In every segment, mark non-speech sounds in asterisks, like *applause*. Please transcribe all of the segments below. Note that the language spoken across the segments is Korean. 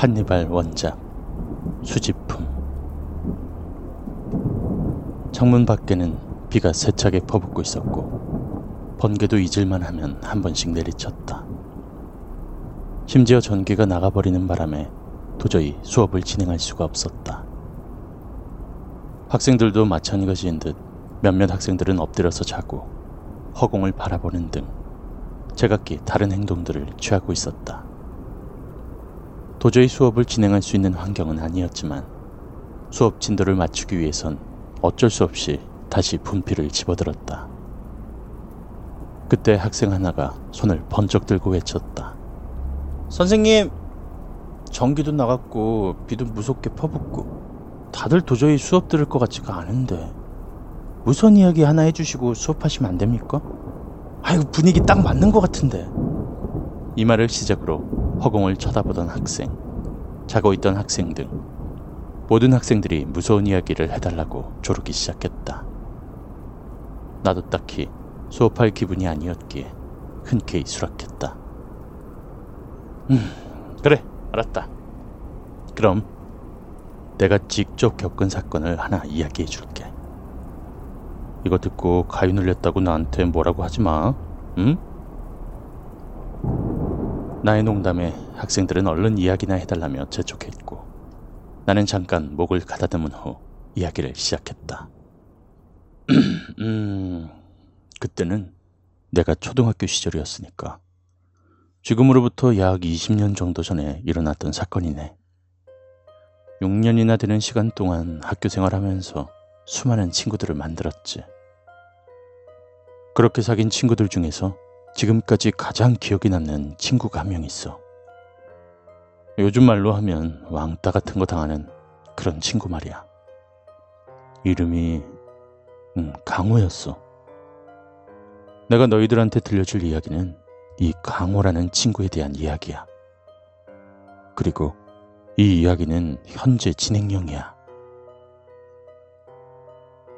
한니발 원작 수집품 창문 밖에는 비가 세차게 퍼붓고 있었고 번개도 잊을만 하면 한 번씩 내리쳤다. 심지어 전기가 나가버리는 바람에 도저히 수업을 진행할 수가 없었다. 학생들도 마찬가지인 듯 몇몇 학생들은 엎드려서 자고 허공을 바라보는 등 제각기 다른 행동들을 취하고 있었다. 도저히 수업을 진행할 수 있는 환경은 아니었지만 수업 진도를 맞추기 위해선 어쩔 수 없이 다시 분필을 집어들었다. 그때 학생 하나가 손을 번쩍 들고 외쳤다. 선생님, 전기도 나갔고 비도 무섭게 퍼붓고 다들 도저히 수업 들을 것 같지가 않은데 무선 이야기 하나 해주시고 수업하시면 안 됩니까? 아이고 분위기 딱 맞는 것 같은데 이 말을 시작으로 허공을 쳐다보던 학생 자고 있던 학생 등 모든 학생들이 무서운 이야기를 해달라고 조르기 시작했다. 나도 딱히 수업할 기분이 아니었기에 흔쾌히 수락했다. 음, 그래, 알았다. 그럼 내가 직접 겪은 사건을 하나 이야기해 줄게. 이거 듣고 가위 눌렸다고 나한테 뭐라고 하지 마. 응? 나의 농담에 학생들은 얼른 이야기나 해달라며 재촉했고 나는 잠깐 목을 가다듬은 후 이야기를 시작했다. *clears throat* 음, 그때는 내가 초등학교 시절이었으니까 지금으로부터 약 20년 정도 전에 일어났던 사건이네. 6년이나 되는 시간 동안 학교 생활하면서 수많은 친구들을 만들었지. 그렇게 사귄 친구들 중에서 지금까지 가장 기억에 남는 친구가 한 명 있어. 요즘 말로 하면 왕따 같은 거 당하는 그런 친구 말이야. 이름이 음, 강호였어. 내가 너희들한테 들려줄 이야기는 이 강호라는 친구에 대한 이야기야. 그리고 이 이야기는 현재 진행형이야.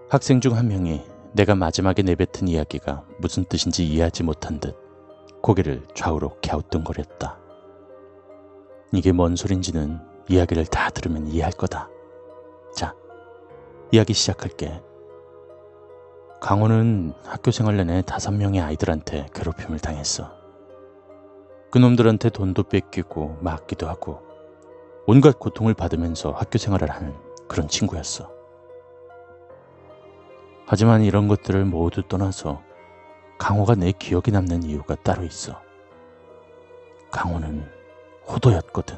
학생 중 한 명이 내가 마지막에 내뱉은 이야기가 무슨 뜻인지 이해하지 못한 듯 고개를 좌우로 갸우뚱거렸다. 이게 뭔 소린지는 이야기를 다 들으면 이해할 거다. 자, 이야기 시작할게. 강호는 학교 생활 내내 다섯 명의 아이들한테 괴롭힘을 당했어. 그놈들한테 돈도 뺏기고 맞기도 하고 온갖 고통을 받으면서 학교 생활을 하는 그런 친구였어. 하지만 이런 것들을 모두 떠나서 강호가 내 기억에 남는 이유가 따로 있어. 강호는 호도였거든.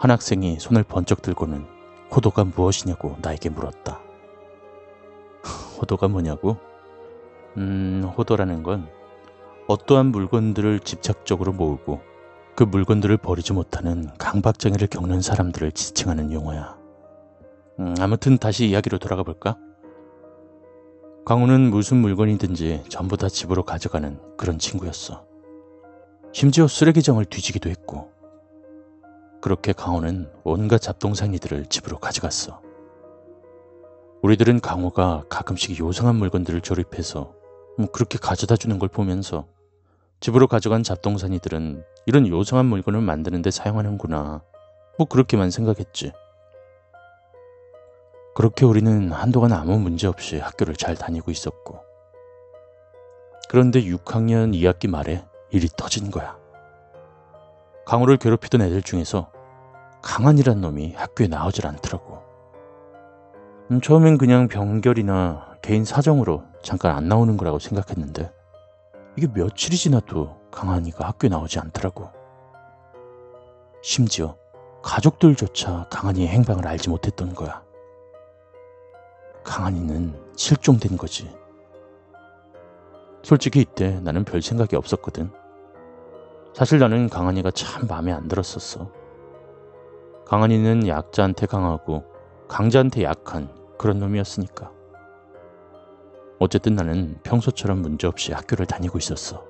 한 학생이 손을 번쩍 들고는 호도가 무엇이냐고 나에게 물었다. *laughs* 호도가 뭐냐고? 음, 호도라는 건 어떠한 물건들을 집착적으로 모으고 그 물건들을 버리지 못하는 강박장애를 겪는 사람들을 지칭하는 용어야. 음, 아무튼 다시 이야기로 돌아가 볼까? 강우는 무슨 물건이든지 전부 다 집으로 가져가는 그런 친구였어. 심지어 쓰레기장을 뒤지기도 했고. 그렇게 강호는 온갖 잡동사니들을 집으로 가져갔어. 우리들은 강호가 가끔씩 요상한 물건들을 조립해서 뭐 그렇게 가져다 주는 걸 보면서 집으로 가져간 잡동사니들은 이런 요상한 물건을 만드는데 사용하는구나. 뭐 그렇게만 생각했지. 그렇게 우리는 한동안 아무 문제 없이 학교를 잘 다니고 있었고. 그런데 6학년 2학기 말에 일이 터진 거야. 강호를 괴롭히던 애들 중에서 강한이란 놈이 학교에 나오질 않더라고. 음, 처음엔 그냥 병결이나 개인 사정으로 잠깐 안 나오는 거라고 생각했는데 이게 며칠이 지나도 강한이가 학교에 나오지 않더라고. 심지어 가족들조차 강한이의 행방을 알지 못했던 거야. 강한이는 실종된 거지. 솔직히 이때 나는 별 생각이 없었거든. 사실 나는 강한이가 참 마음에 안 들었었어. 강한이는 약자한테 강하고 강자한테 약한 그런 놈이었으니까. 어쨌든 나는 평소처럼 문제없이 학교를 다니고 있었어.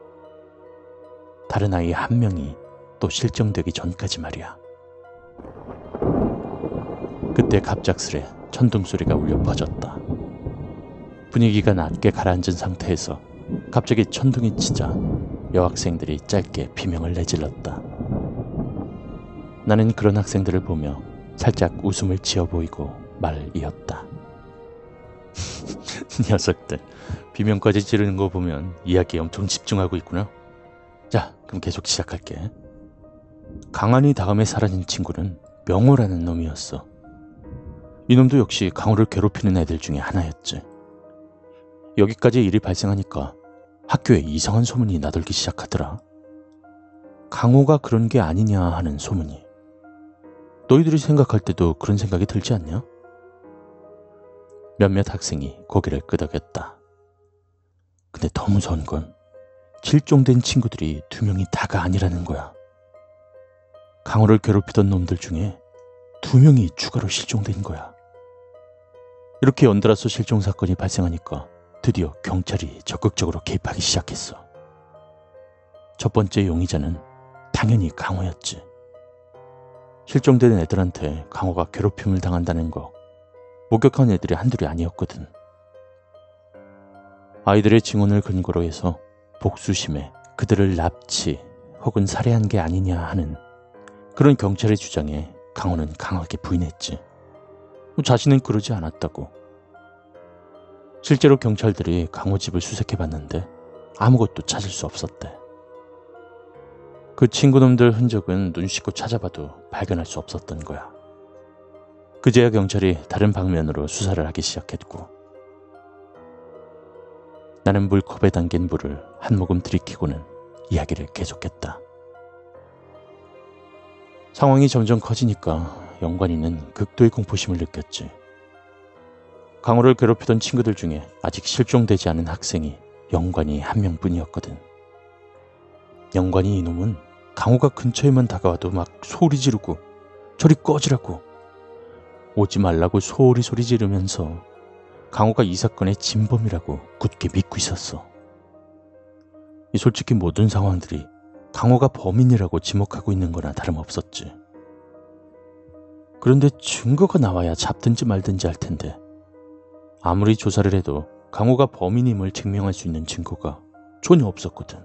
다른 아이 한 명이 또 실종되기 전까지 말이야. 그때 갑작스레 천둥 소리가 울려 퍼졌다. 분위기가 낮게 가라앉은 상태에서 갑자기 천둥이 치자 여학생들이 짧게 비명을 내질렀다. 나는 그런 학생들을 보며 살짝 웃음을 지어 보이고 말 이었다. *laughs* 녀석들, 비명까지 지르는 거 보면 이야기에 엄청 집중하고 있구나. 자, 그럼 계속 시작할게. 강한이 다음에 사라진 친구는 명호라는 놈이었어. 이놈도 역시 강호를 괴롭히는 애들 중에 하나였지. 여기까지 일이 발생하니까 학교에 이상한 소문이 나돌기 시작하더라. 강호가 그런 게 아니냐 하는 소문이. 너희들이 생각할 때도 그런 생각이 들지 않냐? 몇몇 학생이 고개를 끄덕였다. 근데 더 무서운 건 실종된 친구들이 두 명이 다가 아니라는 거야. 강호를 괴롭히던 놈들 중에 두 명이 추가로 실종된 거야. 이렇게 연달아서 실종 사건이 발생하니까 드디어 경찰이 적극적으로 개입하기 시작했어. 첫 번째 용의자는 당연히 강호였지. 실종된 애들한테 강호가 괴롭힘을 당한다는 거 목격한 애들이 한둘이 아니었거든. 아이들의 증언을 근거로 해서 복수심에 그들을 납치 혹은 살해한 게 아니냐 하는 그런 경찰의 주장에 강호는 강하게 부인했지. 자신은 그러지 않았다고. 실제로 경찰들이 강호 집을 수색해 봤는데 아무것도 찾을 수 없었대. 그 친구놈들 흔적은 눈 씻고 찾아봐도 발견할 수 없었던 거야. 그제야 경찰이 다른 방면으로 수사를 하기 시작했고 나는 물컵에 담긴 물을 한 모금 들이키고는 이야기를 계속했다. 상황이 점점 커지니까 영관이는 극도의 공포심을 느꼈지. 강호를 괴롭히던 친구들 중에 아직 실종되지 않은 학생이 영관이 한 명뿐이었거든. 영관이 이놈은 강호가 근처에만 다가와도 막 소리 지르고 저리 꺼지라고 오지 말라고 소리 소리 지르면서 강호가 이 사건의 진범이라고 굳게 믿고 있었어. 이 솔직히 모든 상황들이 강호가 범인이라고 지목하고 있는 거나 다름없었지. 그런데 증거가 나와야 잡든지 말든지 할 텐데 아무리 조사를 해도 강호가 범인임을 증명할 수 있는 증거가 전혀 없었거든.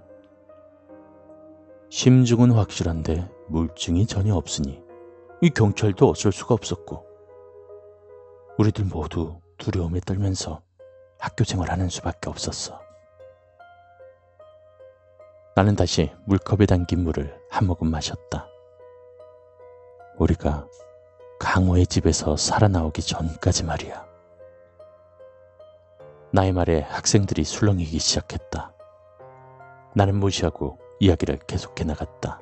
심증은 확실한데 물증이 전혀 없으니 이 경찰도 어쩔 수가 없었고 우리들 모두 두려움에 떨면서 학교 생활하는 수밖에 없었어. 나는 다시 물컵에 담긴 물을 한 모금 마셨다. 우리가 강호의 집에서 살아나오기 전까지 말이야. 나의 말에 학생들이 술렁이기 시작했다. 나는 무시하고 이야기를 계속해 나갔다.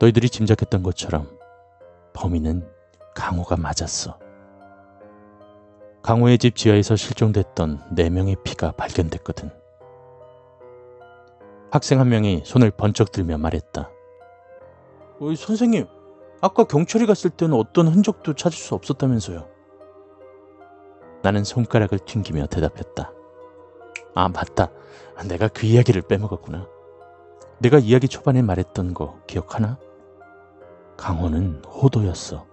너희들이 짐작했던 것처럼 범인은 강호가 맞았어. 강호의 집 지하에서 실종됐던 4명의 피가 발견됐거든. 학생 한 명이 손을 번쩍 들며 말했다. 어이, 선생님, 아까 경찰이 갔을 때는 어떤 흔적도 찾을 수 없었다면서요. 나는 손가락을 튕기며 대답했다. 아, 맞다. 내가 그 이야기를 빼먹었구나. 내가 이야기 초반에 말했던 거 기억하나? 강호는 호도였어.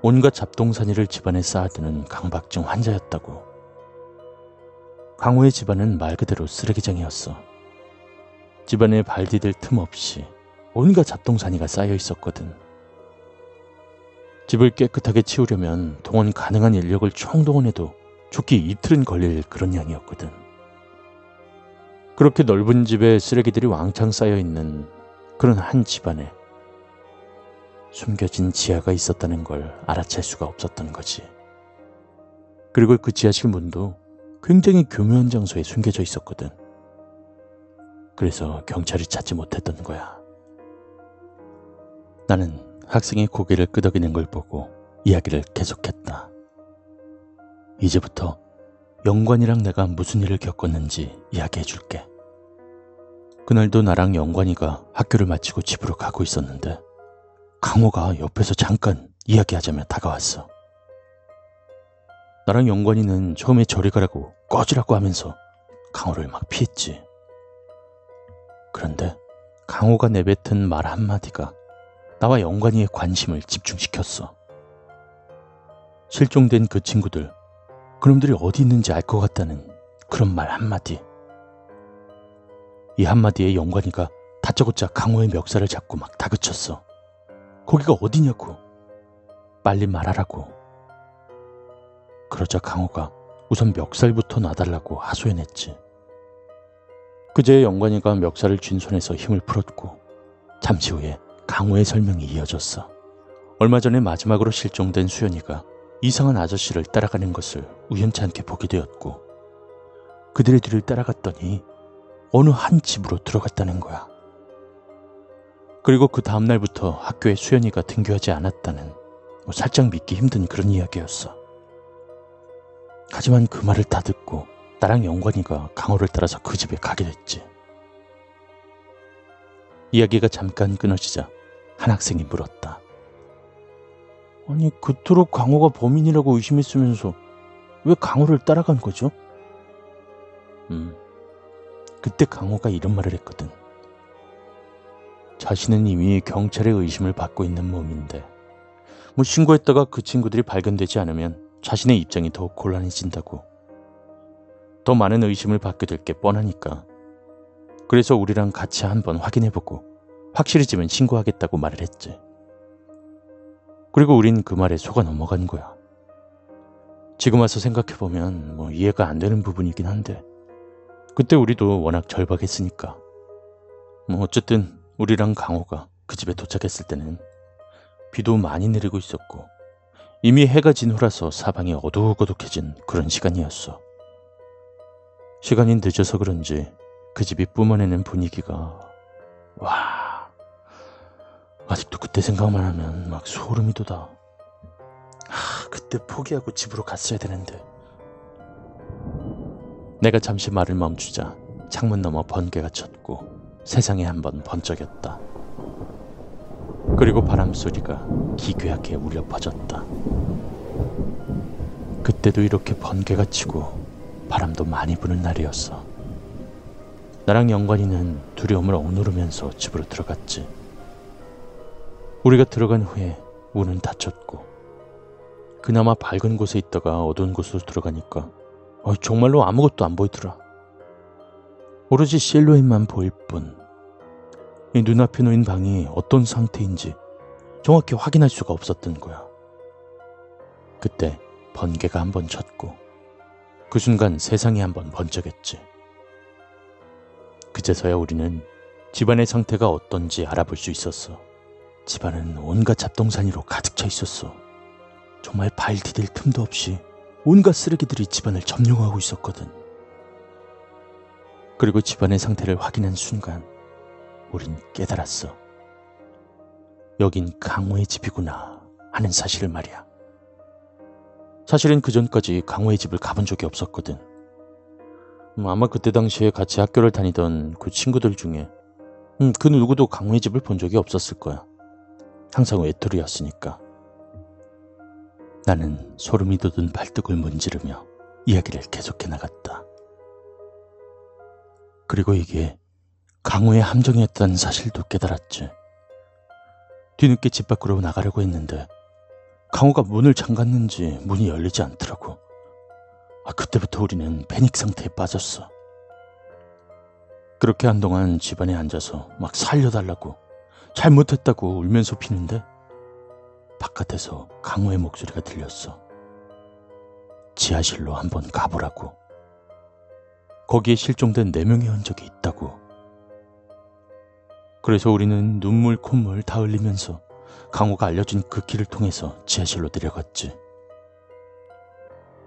온갖 잡동사니를 집안에 쌓아두는 강박증 환자였다고. 강호의 집안은 말 그대로 쓰레기장이었어. 집안에 발 디딜 틈 없이 온갖 잡동사니가 쌓여 있었거든. 집을 깨끗하게 치우려면 동원 가능한 인력을 총동원해도 좋기 이틀은 걸릴 그런 양이었거든. 그렇게 넓은 집에 쓰레기들이 왕창 쌓여 있는 그런 한 집안에 숨겨진 지하가 있었다는 걸 알아챌 수가 없었던 거지. 그리고 그 지하실 문도 굉장히 교묘한 장소에 숨겨져 있었거든. 그래서 경찰이 찾지 못했던 거야. 나는 학생이 고개를 끄덕이는 걸 보고 이야기를 계속했다. 이제부터 영관이랑 내가 무슨 일을 겪었는지 이야기해 줄게. 그날도 나랑 영관이가 학교를 마치고 집으로 가고 있었는데 강호가 옆에서 잠깐 이야기하자며 다가왔어. 나랑 영관이는 처음에 저리 가라고 꺼지라고 하면서 강호를 막 피했지. 그런데 강호가 내뱉은 말 한마디가 나와 영관이의 관심을 집중시켰어. 실종된 그 친구들, 그놈들이 어디 있는지 알 것 같다는 그런 말 한마디. 이 한마디에 영관이가 다짜고짜 강호의 멱살을 잡고 막 다그쳤어. 거기가 어디냐고. 빨리 말하라고. 그러자 강호가 우선 멱살부터 놔달라고 하소연했지. 그제의 영관이가 멱살을 쥔 손에서 힘을 풀었고 잠시 후에 강호의 설명이 이어졌어. 얼마 전에 마지막으로 실종된 수연이가 이상한 아저씨를 따라가는 것을 우연치 않게 보게 되었고 그들의 뒤를 따라갔더니 어느 한 집으로 들어갔다는 거야. 그리고 그 다음날부터 학교에 수연이가 등교하지 않았다는 뭐 살짝 믿기 힘든 그런 이야기였어. 하지만 그 말을 다 듣고 나랑 영관이가 강호를 따라서 그 집에 가게 됐지. 이야기가 잠깐 끊어지자 한 학생이 물었다. 아니 그토록 강호가 범인이라고 의심했으면서 왜 강호를 따라간 거죠? 음, 그때 강호가 이런 말을 했거든. 자신은 이미 경찰의 의심을 받고 있는 몸인데 뭐 신고했다가 그 친구들이 발견되지 않으면 자신의 입장이 더욱 곤란해진다고. 더 많은 의심을 받게 될 게 뻔하니까. 그래서 우리랑 같이 한번 확인해보고 확실해지면 신고하겠다고 말을 했지. 그리고 우린 그 말에 속아 넘어간 거야. 지금 와서 생각해보면 뭐 이해가 안 되는 부분이긴 한데 그때 우리도 워낙 절박했으니까. 뭐 어쨌든 우리랑 강호가 그 집에 도착했을 때는 비도 많이 내리고 있었고 이미 해가 진 후라서 사방이 어둑어둑해진 그런 시간이었어. 시간이 늦어서 그런지 그 집이 뿜어내는 분위기가 와 아직도 그때 생각만 하면 막 소름이 돋아. 아, 그때 포기하고 집으로 갔어야 되는데. 내가 잠시 말을 멈추자 창문 너머 번개가 쳤고 세상에 한 번 번쩍였다. 그리고 바람 소리가 기괴하게 울려 퍼졌다. 그때도 이렇게 번개가 치고 바람도 많이 부는 날이었어. 나랑 영관이는 두려움을 억누르면서 집으로 들어갔지. 우리가 들어간 후에 문은 닫혔고 그나마 밝은 곳에 있다가 어두운 곳으로 들어가니까 어, 정말로 아무것도 안 보이더라. 오로지 실루엣만 보일 뿐. 이 눈앞에 놓인 방이 어떤 상태인지 정확히 확인할 수가 없었던 거야. 그때 번개가 한 번 쳤고 그 순간 세상이 한 번 번쩍했지. 그제서야 우리는 집안의 상태가 어떤지 알아볼 수 있었어. 집안은 온갖 잡동사니로 가득 차 있었어. 정말 발 디딜 틈도 없이 온갖 쓰레기들이 집안을 점령하고 있었거든. 그리고 집안의 상태를 확인한 순간 우린 깨달았어. 여긴 강호의 집이구나 하는 사실을 말이야. 사실은 그 전까지 강호의 집을 가본 적이 없었거든. 음, 아마 그때 당시에 같이 학교를 다니던 그 친구들 중에 음, 그 누구도 강호의 집을 본 적이 없었을 거야. 항상 외톨이였으니까. 나는 소름이 돋은 발등을 문지르며 이야기를 계속해 나갔다. 그리고 이게 강호의 함정이었다는 사실도 깨달았지. 뒤늦게 집 밖으로 나가려고 했는데 강호가 문을 잠갔는지 문이 열리지 않더라고. 아, 그때부터 우리는 패닉 상태에 빠졌어. 그렇게 한동안 집안에 앉아서 막 살려달라고 잘못했다고 울면서 피는데 바깥에서 강호의 목소리가 들렸어. 지하실로 한번 가보라고. 거기에 실종된 네 명의 흔적이 있다고. 그래서 우리는 눈물 콧물 다 흘리면서 강호가 알려준 그 길을 통해서 지하실로 내려갔지.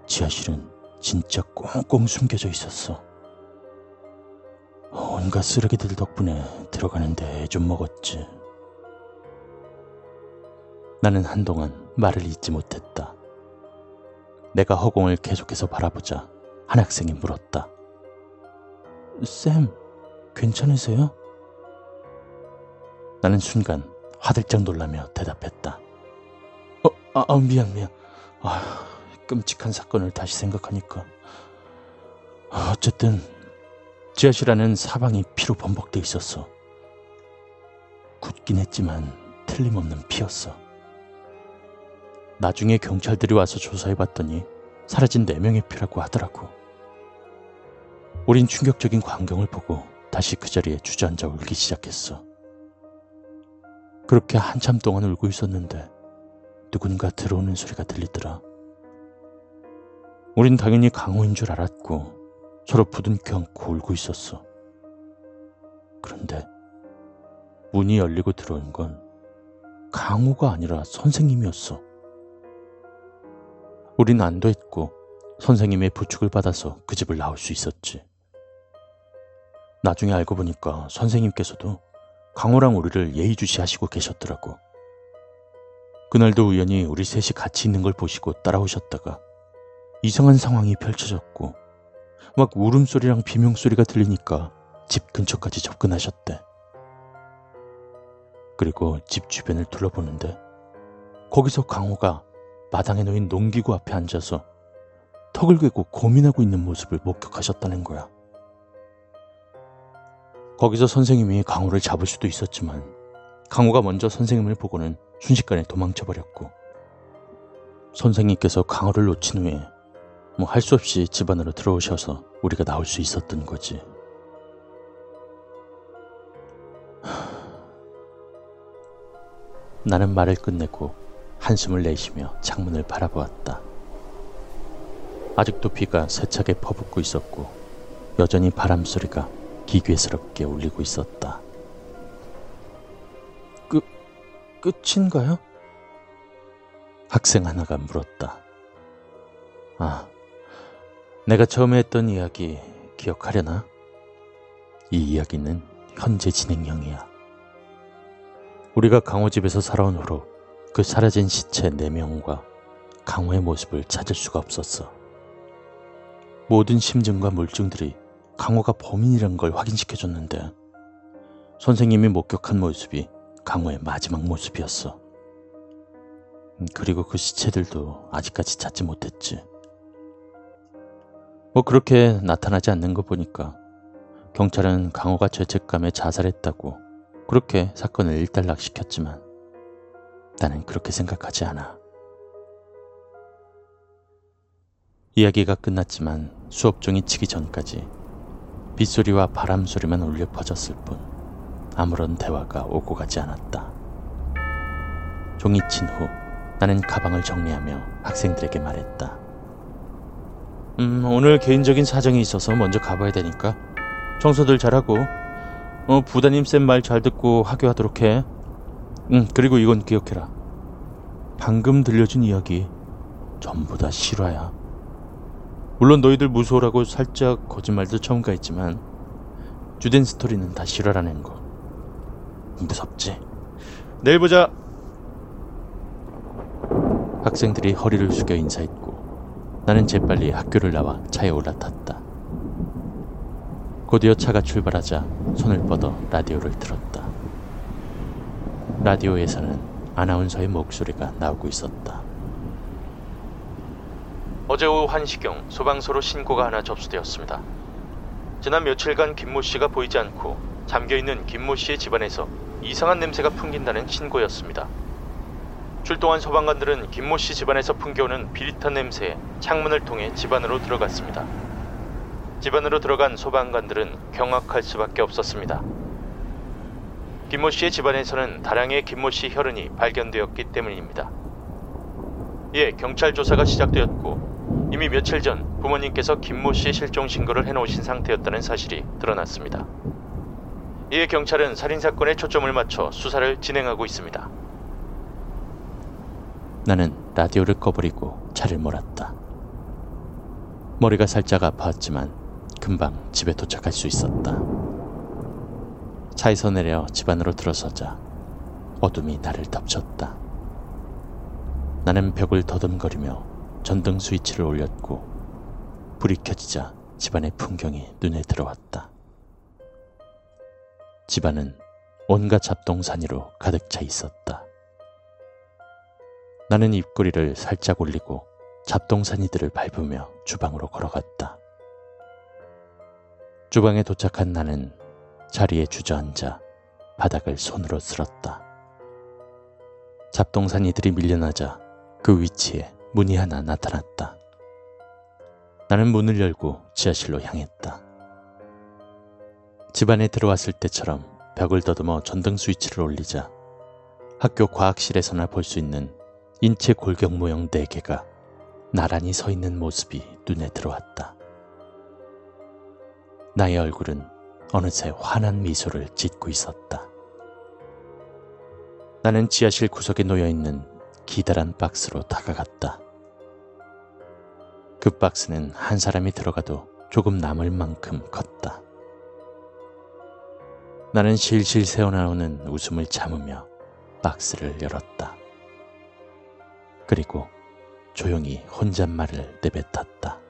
지하실은 진짜 꽁꽁 숨겨져 있었어. 온갖 쓰레기들 덕분에 들어가는데 좀 먹었지. 나는 한동안 말을 잇지 못했다. 내가 허공을 계속해서 바라보자 한 학생이 물었다. 쌤, 괜찮으세요? 나는 순간 화들짝 놀라며 대답했다. 어, 아, 아 미안, 미안. 아, 끔찍한 사건을 다시 생각하니까. 어쨌든, 지하실 안은 사방이 피로 범벅돼 있었어. 굳긴 했지만 틀림없는 피였어. 나중에 경찰들이 와서 조사해봤더니 사라진 4명의 피라고 하더라고. 우린 충격적인 광경을 보고 다시 그 자리에 주저앉아 울기 시작했어. 그렇게 한참 동안 울고 있었는데 누군가 들어오는 소리가 들리더라. 우린 당연히 강호인 줄 알았고 서로 부둥켜 안고 울고 있었어. 그런데 문이 열리고 들어온 건 강호가 아니라 선생님이었어. 우린 안도했고 선생님의 부축을 받아서 그 집을 나올 수 있었지. 나중에 알고 보니까 선생님께서도 강호랑 우리를 예의주시하시고 계셨더라고. 그날도 우연히 우리 셋이 같이 있는 걸 보시고 따라오셨다가 이상한 상황이 펼쳐졌고 막 울음소리랑 비명소리가 들리니까 집 근처까지 접근하셨대. 그리고 집 주변을 둘러보는데 거기서 강호가 마당에 놓인 농기구 앞에 앉아서 턱을 괴고 고민하고 있는 모습을 목격하셨다는 거야. 거기서 선생님이 강호를 잡을 수도 있었지만 강호가 먼저 선생님을 보고는 순식간에 도망쳐 버렸고 선생님께서 강호를 놓친 후에 뭐 할 수 없이 집 안으로 들어오셔서 우리가 나올 수 있었던 거지. 나는 말을 끝내고 한숨을 내쉬며 창문을 바라보았다. 아직도 비가 세차게 퍼붓고 있었고 여전히 바람 소리가 기괴스럽게 울리고 있었다. 끝, 끝인가요? 학생 하나가 물었다. 아, 내가 처음에 했던 이야기 기억하려나? 이 이야기는 현재 진행형이야. 우리가 강호집에서 살아온 후로 그 사라진 시체 4명과 강호의 모습을 찾을 수가 없었어. 모든 심증과 물증들이 강호가 범인이란 걸 확인시켜줬는데 선생님이 목격한 모습이 강호의 마지막 모습이었어. 그리고 그 시체들도 아직까지 찾지 못했지. 뭐 그렇게 나타나지 않는 거 보니까 경찰은 강호가 죄책감에 자살했다고 그렇게 사건을 일단락시켰지만 나는 그렇게 생각하지 않아. 이야기가 끝났지만 수업 종이 치기 전까지 빗소리와 바람 소리만 울려 퍼졌을 뿐 아무런 대화가 오고 가지 않았다. 종이 친 후 나는 가방을 정리하며 학생들에게 말했다. 음, 오늘 개인적인 사정이 있어서 먼저 가봐야 되니까 청소들 잘하고 어, 부다님 쌤 말 잘 듣고 하교하도록 해. 응, 그리고 이건 기억해라. 방금 들려준 이야기 전부 다 실화야. 물론 너희들 무서워라고 살짝 거짓말도 첨가 했지만 주된 스토리는 다 실화라는 거. 무섭지? 내일 보자. 학생들이 허리를 숙여 인사했고 나는 재빨리 학교를 나와 차에 올라탔다. 곧이어 차가 출발하자 손을 뻗어 라디오를 들었다. 라디오에서는 아나운서의 목소리가 나오고 있었다. 어제 오후 1시경 소방서로 신고가 하나 접수되었습니다. 지난 며칠간 김모 씨가 보이지 않고 잠겨있는 김모 씨의 집안에서 이상한 냄새가 풍긴다는 신고였습니다. 출동한 소방관들은 김모 씨 집안에서 풍겨오는 비릿한 냄새에 창문을 통해 집안으로 들어갔습니다. 집안으로 들어간 소방관들은 경악할 수밖에 없었습니다. 김모 씨의 집안에서는 다량의 김모 씨 혈흔이 발견되었기 때문입니다. 이에 경찰 조사가 시작되었고 이미 며칠 전 부모님께서 김모 씨의 실종 신고를 해놓으신 상태였다는 사실이 드러났습니다. 이에 경찰은 살인 사건에 초점을 맞춰 수사를 진행하고 있습니다. 나는 라디오를 꺼버리고 차를 몰았다. 머리가 살짝 아파왔지만 금방 집에 도착할 수 있었다. 차에서 내려 집 안으로 들어서자 어둠이 나를 덮쳤다. 나는 벽을 더듬거리며 전등 스위치를 올렸고 불이 켜지자 집안의 풍경이 눈에 들어왔다. 집안은 온갖 잡동사니로 가득 차 있었다. 나는 입꼬리를 살짝 올리고 잡동사니들을 밟으며 주방으로 걸어갔다. 주방에 도착한 나는 자리에 주저앉아 바닥을 손으로 쓸었다. 잡동사니들이 밀려나자 그 위치에 문이 하나 나타났다. 나는 문을 열고 지하실로 향했다. 집안에 들어왔을 때처럼 벽을 더듬어 전등 스위치를 올리자 학교 과학실에서나 볼 수 있는 인체 골격 모형 4개가 나란히 서 있는 모습이 눈에 들어왔다. 나의 얼굴은 어느새 환한 미소를 짓고 있었다. 나는 지하실 구석에 놓여 있는 기다란 박스로 다가갔다. 그 박스는 한 사람이 들어가도 조금 남을 만큼 컸다. 나는 실실 새어나오는 웃음을 참으며 박스를 열었다. 그리고 조용히 혼잣말을 내뱉었다.